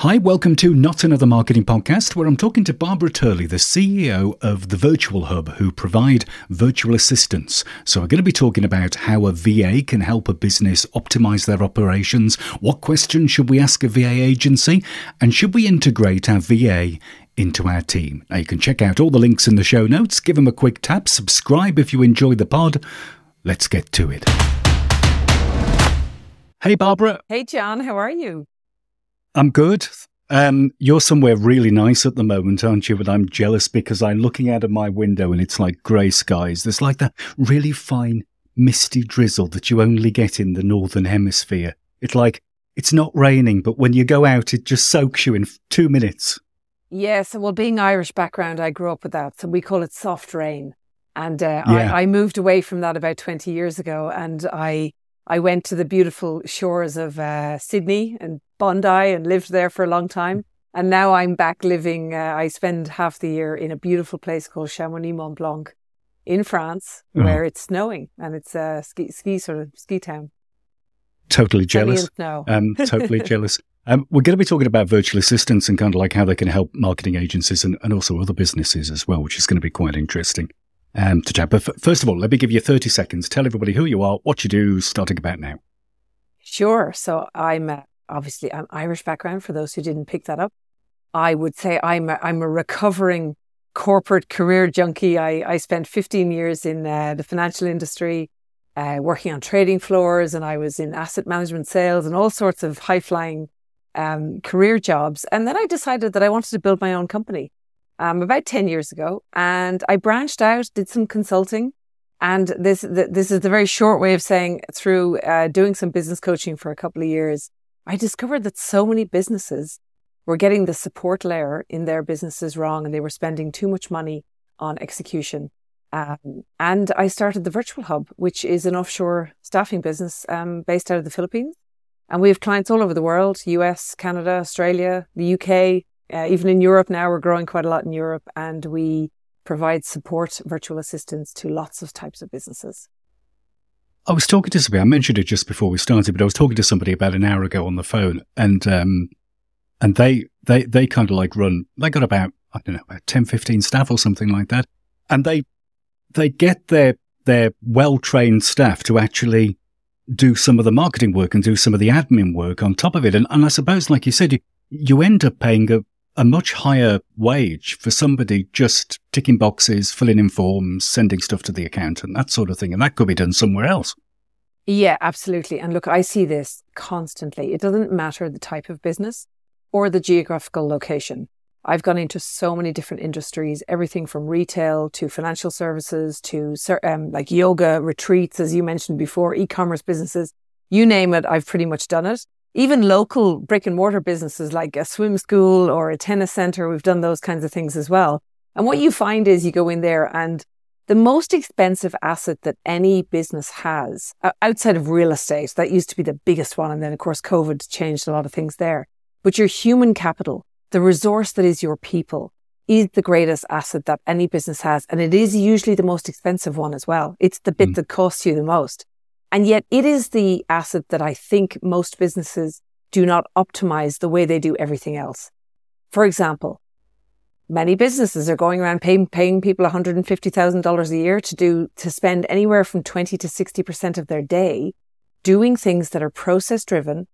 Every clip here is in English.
Hi, welcome to Not Another Marketing Podcast, where I'm talking to Barbara Turley, the CEO of the Virtual Hub, who provide virtual assistants. So, we're going to be talking about how a VA can help a business optimize their operations. What questions should we ask a VA agency? And should we integrate our VA into our team? Now, you can check out all the links in the show notes, give them a quick tap, subscribe if you enjoy the pod. Let's get to it. Hey, Barbara. Hey, John, how are you? I'm good. Um, you're somewhere really nice at the moment, aren't you? But I'm jealous because I'm looking out of my window and it's like grey skies. There's like that really fine, misty drizzle that you only get in the northern hemisphere. It's like it's not raining, but when you go out, it just soaks you in two minutes. Yes, well, being Irish background, I grew up with that, so we call it soft rain. And uh, yeah. I, I moved away from that about 20 years ago, and I I went to the beautiful shores of uh, Sydney and Bondi and lived there for a long time. And now I'm back living, uh, I spend half the year in a beautiful place called Chamonix Mont Blanc in France, oh. where it's snowing and it's a ski, ski sort of ski town. Totally jealous. Um, totally jealous. Um, we're going to be talking about virtual assistants and kind of like how they can help marketing agencies and, and also other businesses as well, which is going to be quite interesting um, to chat. But f- first of all, let me give you 30 seconds. Tell everybody who you are, what you do, starting about now. Sure. So I'm obviously I'm Irish background. For those who didn't pick that up, I would say I'm a, I'm a recovering corporate career junkie. I, I spent 15 years in uh, the financial industry, uh, working on trading floors, and I was in asset management sales and all sorts of high flying um, career jobs. And then I decided that I wanted to build my own company um, about 10 years ago. And I branched out, did some consulting. And this, this is the very short way of saying through uh, doing some business coaching for a couple of years, I discovered that so many businesses were getting the support layer in their businesses wrong and they were spending too much money on execution. Um, and I started the Virtual Hub, which is an offshore staffing business um, based out of the Philippines. And we have clients all over the world US, Canada, Australia, the UK, uh, even in Europe now, we're growing quite a lot in Europe and we provide support virtual assistants to lots of types of businesses. I was talking to somebody, I mentioned it just before we started, but I was talking to somebody about an hour ago on the phone and, um, and they, they, they kind of like run, they got about, I don't know, about 10, 15 staff or something like that. And they, they get their, their well-trained staff to actually do some of the marketing work and do some of the admin work on top of it. And, and I suppose, like you said, you, you end up paying a, a much higher wage for somebody just ticking boxes, filling in forms, sending stuff to the accountant, that sort of thing. And that could be done somewhere else. Yeah, absolutely. And look, I see this constantly. It doesn't matter the type of business or the geographical location. I've gone into so many different industries, everything from retail to financial services to um, like yoga retreats, as you mentioned before, e-commerce businesses, you name it, I've pretty much done it even local brick and mortar businesses like a swim school or a tennis center, we've done those kinds of things as well. And what you find is you go in there and the most expensive asset that any business has outside of real estate, that used to be the biggest one. And then of course, COVID changed a lot of things there, but your human capital, the resource that is your people is the greatest asset that any business has. And it is usually the most expensive one as well. It's the bit mm. that costs you the most. And yet it is the asset that I think most businesses do not optimize the way they do everything else. For example, many businesses are going around paying, paying people $150,000 a year to do, to spend anywhere from 20 to 60% of their day doing things that are process driven,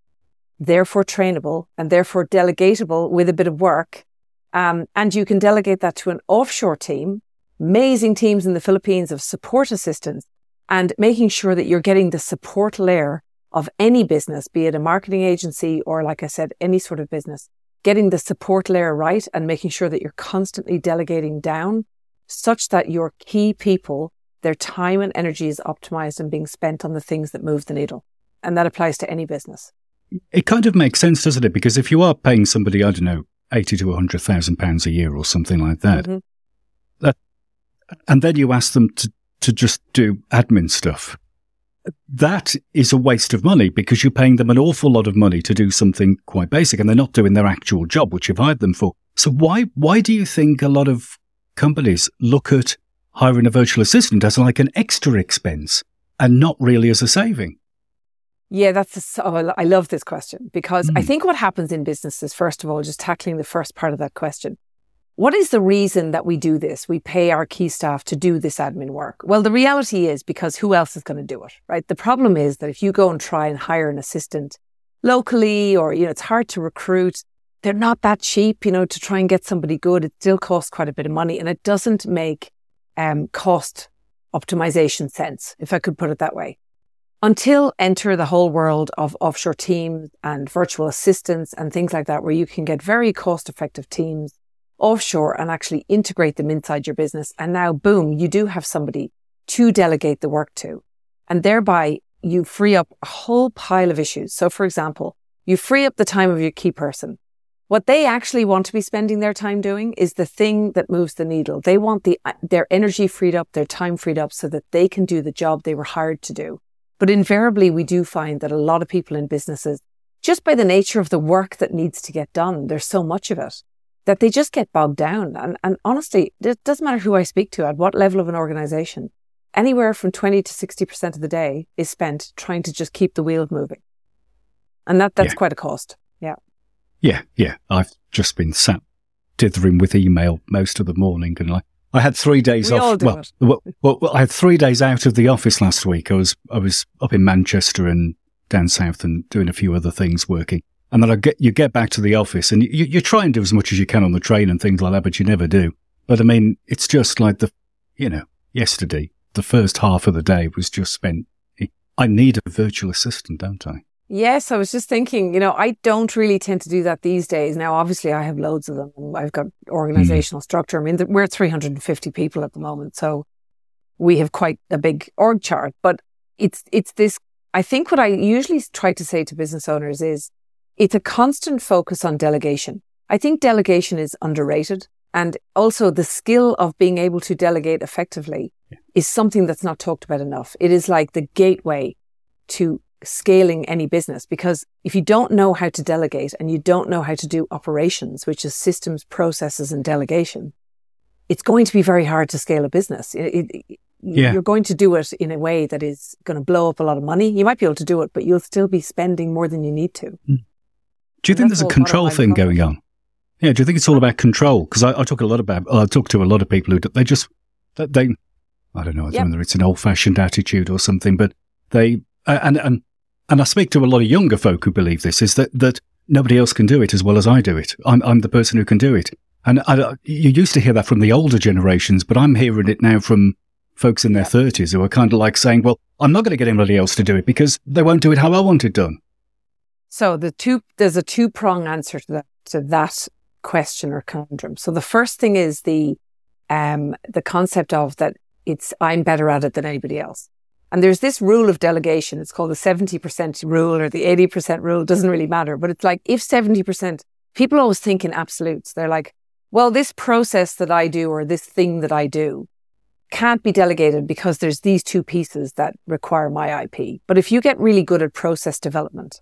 therefore trainable and therefore delegatable with a bit of work. Um, and you can delegate that to an offshore team, amazing teams in the Philippines of support assistants and making sure that you're getting the support layer of any business, be it a marketing agency or, like I said, any sort of business, getting the support layer right and making sure that you're constantly delegating down such that your key people, their time and energy is optimized and being spent on the things that move the needle. And that applies to any business. It kind of makes sense, doesn't it? Because if you are paying somebody, I don't know, 80 to 100,000 pounds a year or something like that, mm-hmm. that, and then you ask them to to just do admin stuff. That is a waste of money because you're paying them an awful lot of money to do something quite basic and they're not doing their actual job, which you've hired them for. So why, why do you think a lot of companies look at hiring a virtual assistant as like an extra expense and not really as a saving? Yeah, that's a, oh, I love this question because mm. I think what happens in businesses, first of all, just tackling the first part of that question. What is the reason that we do this? We pay our key staff to do this admin work. Well, the reality is because who else is going to do it, right? The problem is that if you go and try and hire an assistant locally or, you know, it's hard to recruit, they're not that cheap, you know, to try and get somebody good. It still costs quite a bit of money and it doesn't make um, cost optimization sense, if I could put it that way until enter the whole world of offshore teams and virtual assistants and things like that, where you can get very cost effective teams offshore and actually integrate them inside your business. And now, boom, you do have somebody to delegate the work to. And thereby you free up a whole pile of issues. So, for example, you free up the time of your key person. What they actually want to be spending their time doing is the thing that moves the needle. They want the, uh, their energy freed up, their time freed up so that they can do the job they were hired to do. But invariably, we do find that a lot of people in businesses, just by the nature of the work that needs to get done, there's so much of it that they just get bogged down. And, and honestly, it doesn't matter who I speak to at what level of an organization, anywhere from 20 to 60% of the day is spent trying to just keep the wheel moving. And that, that's yeah. quite a cost. Yeah. Yeah. Yeah. I've just been sat dithering with email most of the morning and like, I had three days we off. Well, well, well, well, I had three days out of the office last week. I was I was up in Manchester and down south and doing a few other things working. And then I get you get back to the office and you, you try and do as much as you can on the train and things like that, but you never do. But I mean, it's just like the, you know, yesterday, the first half of the day was just spent. I need a virtual assistant, don't I? Yes, I was just thinking, you know, I don't really tend to do that these days. Now, obviously, I have loads of them. I've got organizational mm. structure. I mean, we're 350 people at the moment. So we have quite a big org chart, but it's, it's this. I think what I usually try to say to business owners is it's a constant focus on delegation. I think delegation is underrated. And also the skill of being able to delegate effectively yeah. is something that's not talked about enough. It is like the gateway to scaling any business because if you don't know how to delegate and you don't know how to do operations, which is systems, processes, and delegation, it's going to be very hard to scale a business. It, it, yeah. You're going to do it in a way that is going to blow up a lot of money. You might be able to do it, but you'll still be spending more than you need to. Mm. Do you think there's a control thing going on? Yeah. Do you think it's all about control? Because I, I, talk a lot about, I talk to a lot of people who they just, they, I don't know yep. whether it's an old fashioned attitude or something, but they, uh, and, and and I speak to a lot of younger folk who believe this, is that, that nobody else can do it as well as I do it. I'm, I'm the person who can do it. And I, you used to hear that from the older generations, but I'm hearing it now from folks in their 30s who are kind of like saying, well, I'm not going to get anybody else to do it because they won't do it how I want it done. So the two, there's a two prong answer to that, to that question or conundrum. So the first thing is the, um, the concept of that it's, I'm better at it than anybody else. And there's this rule of delegation. It's called the 70% rule or the 80% rule. It doesn't really matter. But it's like if 70%, people always think in absolutes. They're like, well, this process that I do or this thing that I do can't be delegated because there's these two pieces that require my IP. But if you get really good at process development,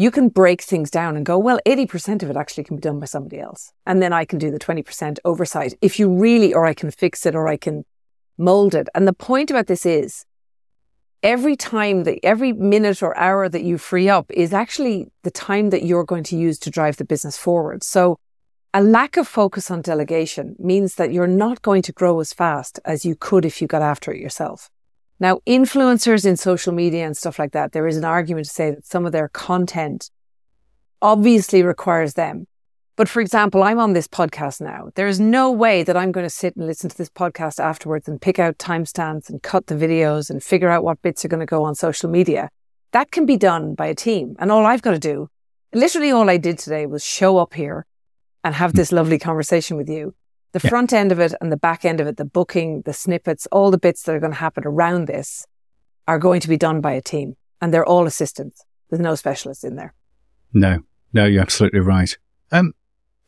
you can break things down and go, well, 80% of it actually can be done by somebody else. And then I can do the 20% oversight if you really, or I can fix it or I can mold it. And the point about this is every time that every minute or hour that you free up is actually the time that you're going to use to drive the business forward. So a lack of focus on delegation means that you're not going to grow as fast as you could if you got after it yourself. Now, influencers in social media and stuff like that, there is an argument to say that some of their content obviously requires them but for example, I'm on this podcast now. There is no way that I'm going to sit and listen to this podcast afterwards and pick out timestamps and cut the videos and figure out what bits are going to go on social media. That can be done by a team. And all I've got to do, literally all I did today was show up here and have hmm. this lovely conversation with you. The yeah. front end of it and the back end of it, the booking, the snippets, all the bits that are going to happen around this are going to be done by a team and they're all assistants. There's no specialists in there. No, no, you're absolutely right. Um,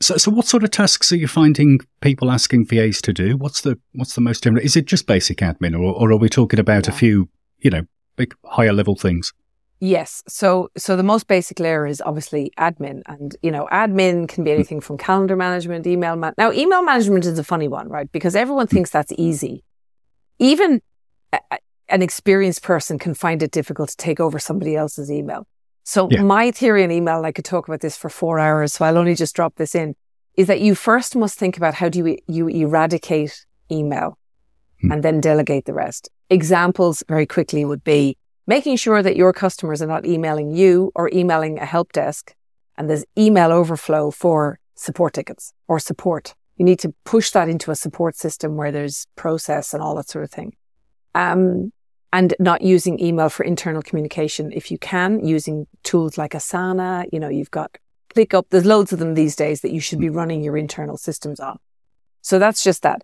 so, so what sort of tasks are you finding people asking VAs to do? What's the what's the most general? Is it just basic admin, or, or are we talking about yeah. a few, you know, big higher level things? Yes. So, so the most basic layer is obviously admin, and you know, admin can be hmm. anything from calendar management, email. Man- now, email management is a funny one, right? Because everyone hmm. thinks that's easy. Even an experienced person can find it difficult to take over somebody else's email. So Yeah. my theory on email, I could talk about this for four hours, so I'll only just drop this in, is that you first must think about how do you, you eradicate email Hmm. and then delegate the rest. Examples very quickly would be making sure that your customers are not emailing you or emailing a help desk and there's email overflow for support tickets or support. You need to push that into a support system where there's process and all that sort of thing. Um, and not using email for internal communication. If you can, using tools like Asana, you know, you've got ClickUp. There's loads of them these days that you should be running your internal systems on. So that's just that.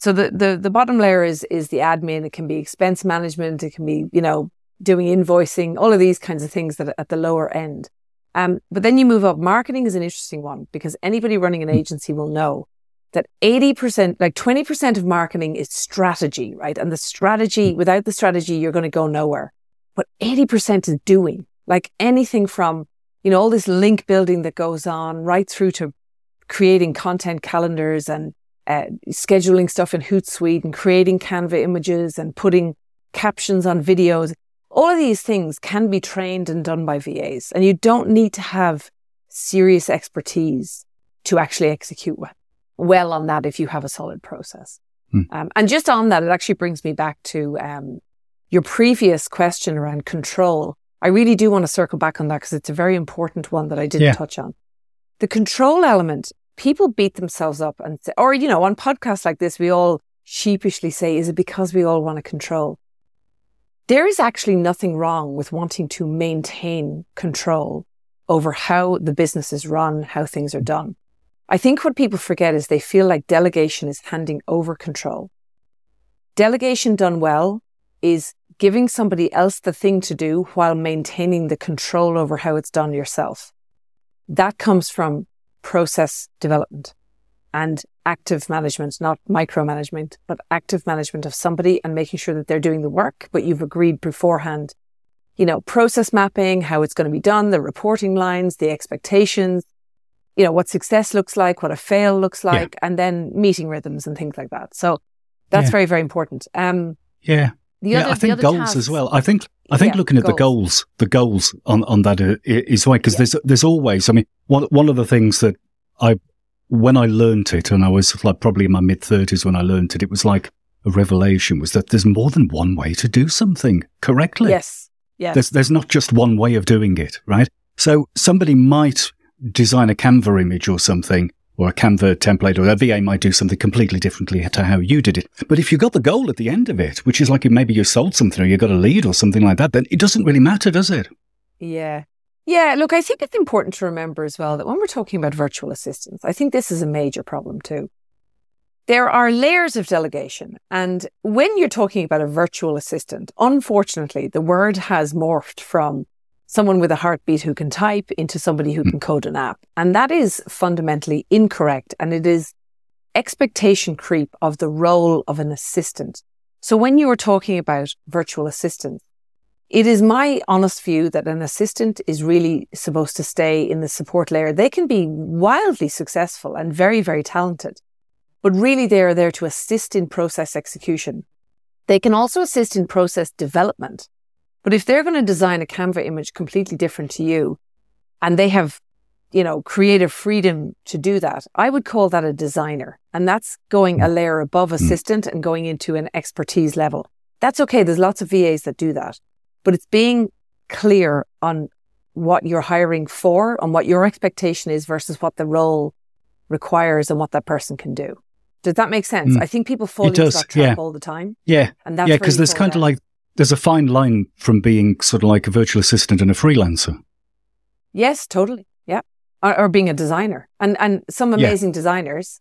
So the, the, the bottom layer is, is the admin. It can be expense management. It can be, you know, doing invoicing, all of these kinds of things that are at the lower end. Um, but then you move up. Marketing is an interesting one because anybody running an agency will know that 80%, like 20% of marketing is strategy, right? And the strategy, without the strategy, you're going to go nowhere. But 80% is doing, like anything from, you know, all this link building that goes on right through to creating content calendars and uh, scheduling stuff in Hootsuite and creating Canva images and putting captions on videos. All of these things can be trained and done by VAs, and you don't need to have serious expertise to actually execute well, well on that if you have a solid process. Hmm. Um, and just on that, it actually brings me back to um, your previous question around control. I really do want to circle back on that because it's a very important one that I didn't Yeah. touch on. The control element, people beat themselves up and say, or, you know, on podcasts like this, we all sheepishly say, is it because we all want to control? There is actually nothing wrong with wanting to maintain control over how the business is run, how things are done. I think what people forget is they feel like delegation is handing over control. Delegation done well is giving somebody else the thing to do while maintaining the control over how it's done yourself. That comes from process development and active management, not micromanagement, but active management of somebody and making sure that they're doing the work, but you've agreed beforehand, you know, process mapping, how it's going to be done, the reporting lines, the expectations, you know, what success looks like, what a fail looks Yeah. like, and then meeting rhythms and things like that. So that's Yeah. very, very important. Um, Yeah. the yeah, other, I the think other goals tasks- as well. I think I think Yeah, looking at the goals. goals, the goals on on that is uh, is right because Yeah. there's there's always. I mean, one one of the things that I when I learnt it, and I was like probably in my mid thirties when I learnt it, it was like a revelation was that there's more than one way to do something correctly. Yes. Yes. There's there's not just one way of doing it, right? So somebody might design a Canva image or something, or a Canva template, or a VA might do something completely differently to how you did it. But if you got the goal at the end of it, which is like maybe you sold something or you got a lead or something like that, then it doesn't really matter, does it? Yeah. Yeah. Look, I think it's important to remember as well that when we're talking about virtual assistants, I think this is a major problem too. There are layers of delegation. And when you're talking about a virtual assistant, unfortunately, the word has morphed from someone with a heartbeat who can type into somebody who hmm. can code an app. And that is fundamentally incorrect. And it is expectation creep of the role of an assistant. So when you are talking about virtual assistants, it is my honest view that an assistant is really supposed to stay in the support layer. They can be wildly successful and very, very talented, but really they are there to assist in process execution. They can also assist in process development. But if they're going to design a Canva image completely different to you and they have, you know, creative freedom to do that, I would call that a designer. And that's going a layer above mm. assistant and going into an expertise level. That's okay. There's lots of VAs that do that but it's being clear on what you're hiring for and what your expectation is versus what the role requires and what that person can do. Does that make sense? Mm. I think people fall into that trap yeah. all the time. Yeah. And that's yeah, because there's kind of like, there's a fine line from being sort of like a virtual assistant and a freelancer. Yes, totally. Yeah. Or, or being a designer. And and some Yeah. amazing designers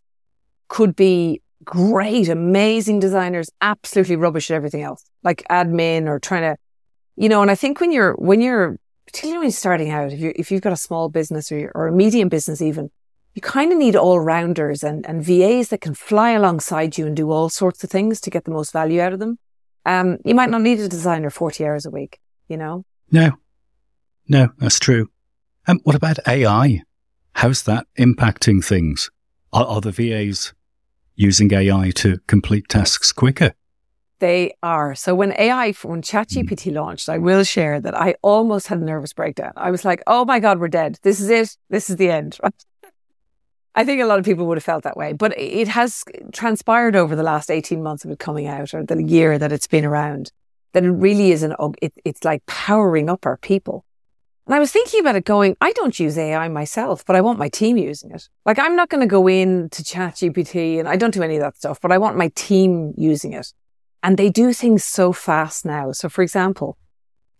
could be great, amazing designers, absolutely rubbish at everything else, like admin or trying to, you know, and I think when you're, when you're, particularly when you're starting out, if you if you've got a small business or, or a medium business even, you kind of need all rounders and, and VAs that can fly alongside you and do all sorts of things to get the most value out of them. Um, you might not need a designer 40 hours a week, you know? No, no, that's true. Um, what about AI? How's that impacting things? Are, are the VAs using AI to complete tasks quicker? They are. So when AI, when ChatGPT launched, I will share that I almost had a nervous breakdown. I was like, oh my God, we're dead. This is it. This is the end. I think a lot of people would have felt that way, but it has transpired over the last 18 months of it coming out or the year that it's been around that it really is an, it, it's like powering up our people. And I was thinking about it going, I don't use AI myself, but I want my team using it. Like I'm not going to go in to ChatGPT and I don't do any of that stuff, but I want my team using it. And they do things so fast now. So for example,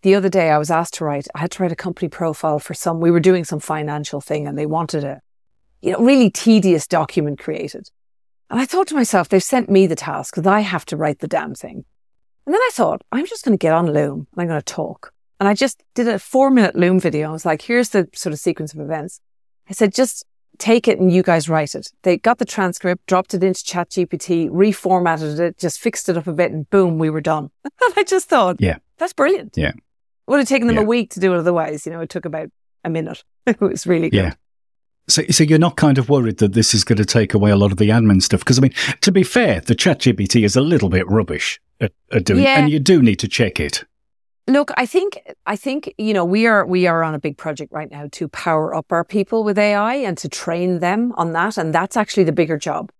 the other day I was asked to write, I had to write a company profile for some, we were doing some financial thing and they wanted a, you know, really tedious document created. And I thought to myself, they've sent me the task because I have to write the damn thing. And then I thought, I'm just going to get on Loom and I'm going to talk. And I just did a four minute Loom video. I was like, here's the sort of sequence of events. I said, just take it and you guys write it. They got the transcript, dropped it into ChatGPT, reformatted it, just fixed it up a bit and boom, we were done. and I just thought, yeah, that's brilliant. Yeah. It would have taken them yeah. a week to do it otherwise. You know, it took about a minute. it was really good. Yeah. So, so you're not kind of worried that this is going to take away a lot of the admin stuff? Because I mean, to be fair, the ChatGPT is a little bit rubbish at, at doing, Yeah. and you do need to check it. Look, I think I think you know we are we are on a big project right now to power up our people with AI and to train them on that, and that's actually the bigger job.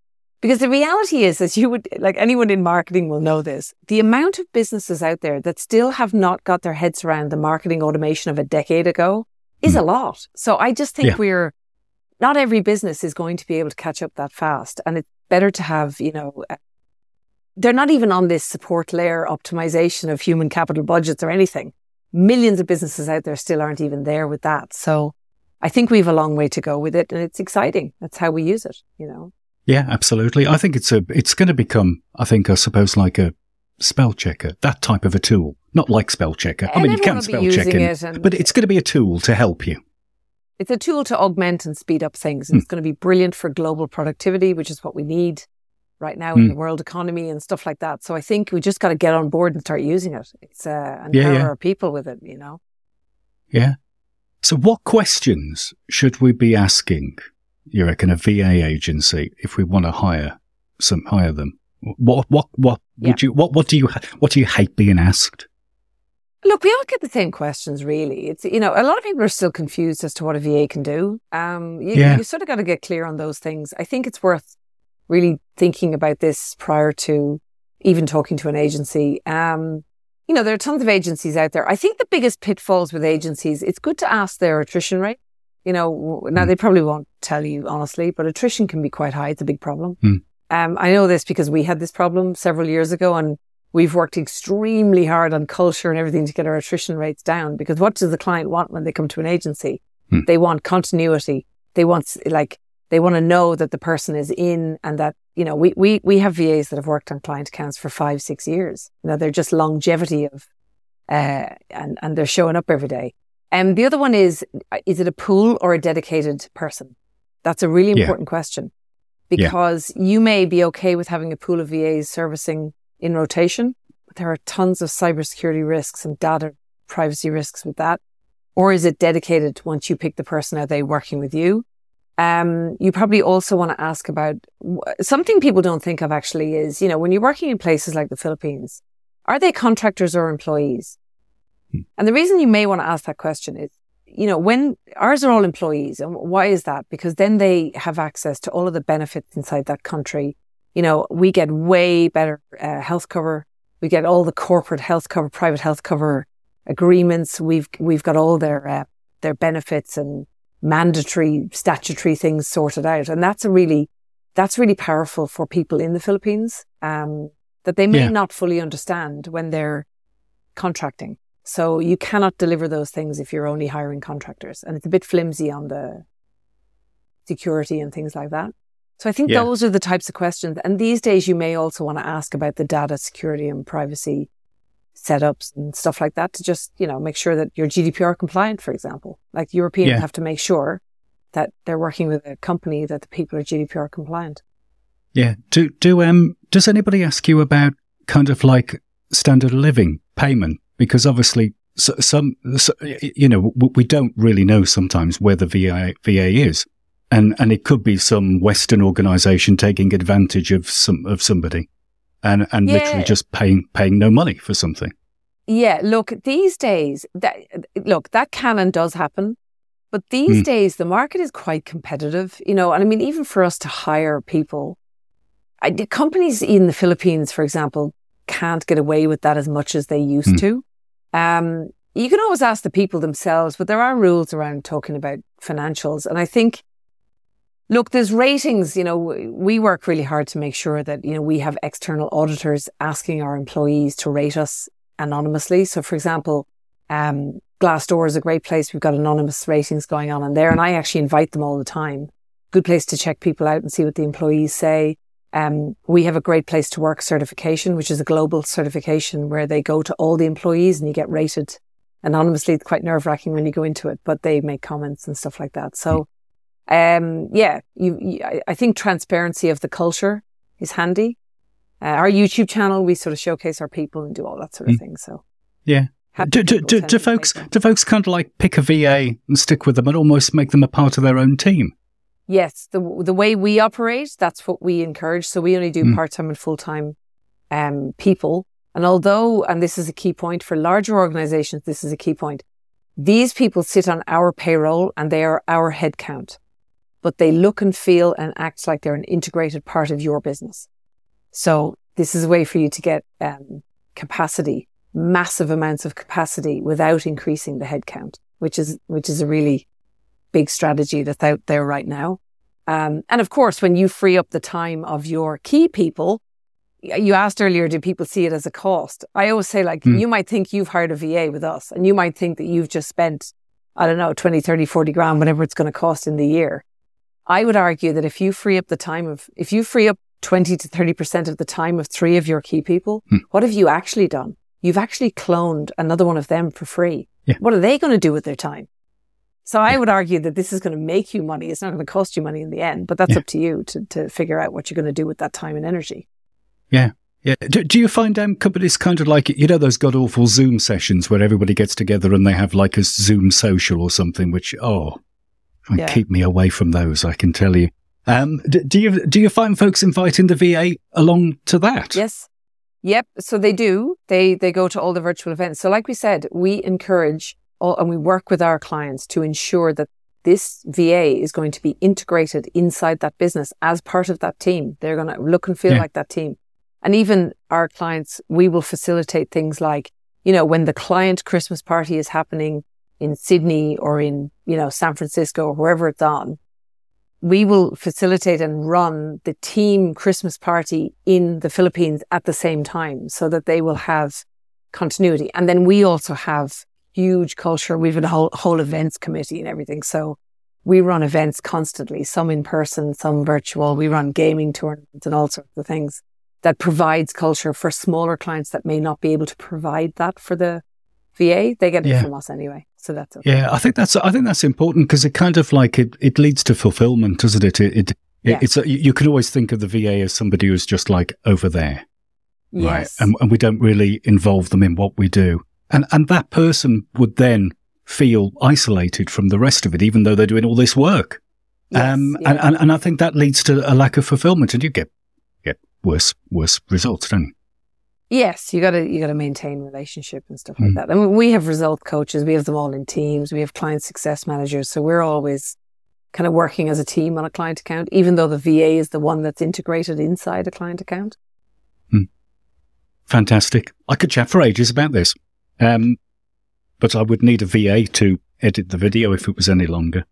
Because the reality is, as you would like anyone in marketing will know this, the amount of businesses out there that still have not got their heads around the marketing automation of a decade ago is hmm. a lot. So I just think Yeah. we're not every business is going to be able to catch up that fast, and it's better to have you know they're not even on this support layer optimization of human capital budgets or anything. Millions of businesses out there still aren't even there with that. So I think we have a long way to go with it and it's exciting. That's how we use it, you know. Yeah, absolutely. I think it's a, it's going to become, I think, I suppose, like a spell checker, that type of a tool. Not like spell checker. I mean, you can spell check in, it and- but it's going to be a tool to help you. It's a tool to augment and speed up things. And it's going to be brilliant for global productivity, which is what we need right now in Mm. the world economy and stuff like that. So I think we just got to get on board and start using it. It's uh, and Yeah, empower yeah. our people with it, you know. Yeah. So, what questions should we be asking? You reckon a VA agency if we want to hire some hire them? What what what would you what what do you what do you hate being asked? Look, we all get the same questions, really. It's you know, a lot of people are still confused as to what a VA can do. Um, you, Yeah. you sort of got to get clear on those things. I think it's worth really thinking about this prior to even talking to an agency. Um, you know, there are tons of agencies out there. I think the biggest pitfalls with agencies, it's good to ask their attrition rate. You know, now Mm. they probably won't tell you honestly, but attrition can be quite high. It's a big problem. Mm. Um, I know this because we had this problem several years ago and we've worked extremely hard on culture and everything to get our attrition rates down because what does the client want when they come to an agency? Hmm. They want continuity. They want like, they want to know that the person is in and that, you know, we, we, we have VAs that have worked on client accounts for five, six years. You know, they're just longevity of, uh, and, and they're showing up every day. And the other one is, uh, is it a pool or a dedicated person? That's a really Yeah. important question Yeah. because you may be okay with having a pool of VAs servicing in rotation, but there are tons of cybersecurity risks and data privacy risks with that. Or is it dedicated once you pick the person? Are they working with you? Um, you probably also want to ask about something people don't think of actually is, you know, when you're working in places like the Philippines, are they contractors or employees? Hmm. And the reason you may want to ask that question is, you know, when ours are all employees and why is that? Because then they have access to all of the benefits inside that country. You know, we get way better uh, health cover. We get all the corporate health cover, private health cover agreements. We've, we've got all their, uh, their benefits and mandatory statutory things sorted out. And that's a really, that's really powerful for people in the Philippines, um, that they may Yeah. not fully understand when they're contracting. So you cannot deliver those things if you're only hiring contractors. And it's a bit flimsy on the security and things like that. So I think Yeah. those are the types of questions. And these days you may also want to ask about the data security and privacy setups and stuff like that to just, you know, make sure that you're GDPR compliant, for example. Like Europeans Yeah. have to make sure that they're working with a company that the people are GDPR compliant. Yeah. Do do um does anybody ask you about kind of like standard of living payment? Because obviously so, some so, you know we don't really know sometimes where the VA VA is, and and it could be some Western organisation taking advantage of some of somebody. And and Yeah. literally just paying paying no money for something. Yeah, look, these days, that, look, that can and does happen. But these Hmm. days, the market is quite competitive, you know, and I mean, even for us to hire people, I, the companies in the Philippines, for example, can't get away with that as much as they used Hmm. to. Um, you can always ask the people themselves, but there are rules around talking about financials. And I think, look, there's ratings, you know, we work really hard to make sure that, you know, we have external auditors asking our employees to rate us anonymously. So, for example, um, Glassdoor is a great place. We've got anonymous ratings going on in there, and I actually invite them all the time. Good place to check people out and see what the employees say. Um, we have a great place to work certification, which is a global certification where they go to all the employees and you get rated anonymously. It's quite nerve wracking when you go into it, but they make comments and stuff like that. So, um, yeah, you, you, I- think transparency of the culture is handy. Uh, our YouTube channel, we sort of showcase our people and do all that sort of Mm. thing. So, Yeah. Do, do, do, do folks do folks kind of like pick a VA and stick with them and almost make them a part of their own team? Yes, the the way we operate, that's what we encourage. So we only do Mm. part time and full time um, people. And although, and this is a key point for larger organizations, this is a key point. These people sit on our payroll and they are our headcount, but they look and feel and act like they're an integrated part of your business. So this is a way for you to get um, capacity, massive amounts of capacity without increasing the headcount, which is which is a really big strategy that's out there right now. Um, and of course, when you free up the time of your key people, you asked earlier, do people see it as a cost? I always say, like, Hmm. you might think you've hired a VA with us and you might think that you've just spent, I don't know, 20, 30, 40 grand, whatever it's going to cost in the year. I would argue that if you free up the time of, if you free up 20 to 30% of the time of three of your key people, Hmm. what have you actually done? You've actually cloned another one of them for free. Yeah. What are they going to do with their time? So I Yeah. would argue that this is going to make you money. It's not going to cost you money in the end, but that's Yeah. up to you to, to figure out what you're going to do with that time and energy. Yeah. Do, do you find um, companies kind of like, you know, those god awful Zoom sessions where everybody gets together and they have like a Zoom social or something, which, oh, Yeah. keep me away from those, I can tell you. Um, do, do you do you find folks inviting the VA along to that? Yes. Yep. So they do. They they go to all the virtual events. So like we said, we encourage all, and we work with our clients to ensure that this VA is going to be integrated inside that business as part of that team. They're going to look and feel Yeah. like that team. And even our clients, we will facilitate things like, you know, when the client Christmas party is happening in Sydney or in, you know, San Francisco or wherever it's on, we will facilitate and run the team Christmas party in the Philippines at the same time so that they will have continuity. And then we also have huge culture. We've had a whole, whole events committee and everything. So we run events constantly, some in person, some virtual. We run gaming tournaments and all sorts of things that provides culture for smaller clients that may not be able to provide that for the VA. They get it Yeah. from us anyway. So that's okay. Yeah, I think that's I think that's important because it kind of like it, it leads to fulfillment, doesn't it? It, it, Yeah. it's you can always think of the VA as somebody who's just like over there, right? And, and we don't really involve them in what we do, and and that person would then feel isolated from the rest of it, even though they're doing all this work. Yes, um, yeah. and, and and I think that leads to a lack of fulfillment, and you get get worse worse results, don't you? Yes, you gotta you gotta maintain relationship and stuff like Mm. that. I mean, we have result coaches, we have them all in teams, we have client success managers, so we're always kind of working as a team on a client account, even though the VA is the one that's integrated inside a client account. Fantastic. I could chat for ages about this. Um, but I would need a VA to edit the video if it was any longer.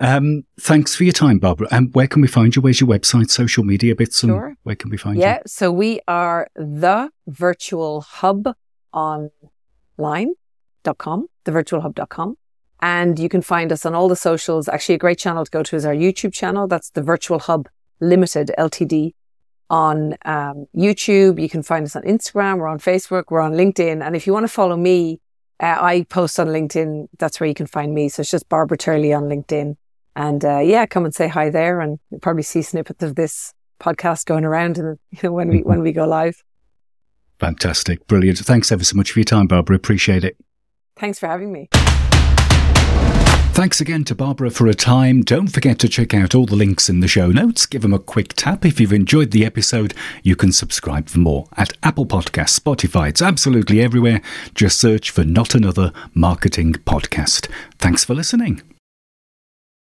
Um, thanks for your time, Barbara. And where can we find you? Where's your website, social media bits, and Sure. where can we find you? Yeah, so we are the virtual hub online.com, thevirtualhub.com. And you can find us on all the socials. Actually, a great channel to go to is our YouTube channel. That's the Virtual Hub Limited Ltd on um, YouTube. You can find us on Instagram. We're on Facebook. We're on LinkedIn. And if you want to follow me, uh, I post on LinkedIn. That's where you can find me. So it's just Barbara Turley on LinkedIn. And uh, yeah, come and say hi there. And you'll probably see snippets of this podcast going around and you know when we when we go live. Fantastic. Brilliant. Thanks ever so much for your time, Barbara. Appreciate it. Thanks for having me. Thanks again to Barbara for her time. Don't forget to check out all the links in the show notes. Give them a quick tap. If you've enjoyed the episode, you can subscribe for more at Apple Podcasts, Spotify. It's absolutely everywhere. Just search for Not Another Marketing Podcast. Thanks for listening.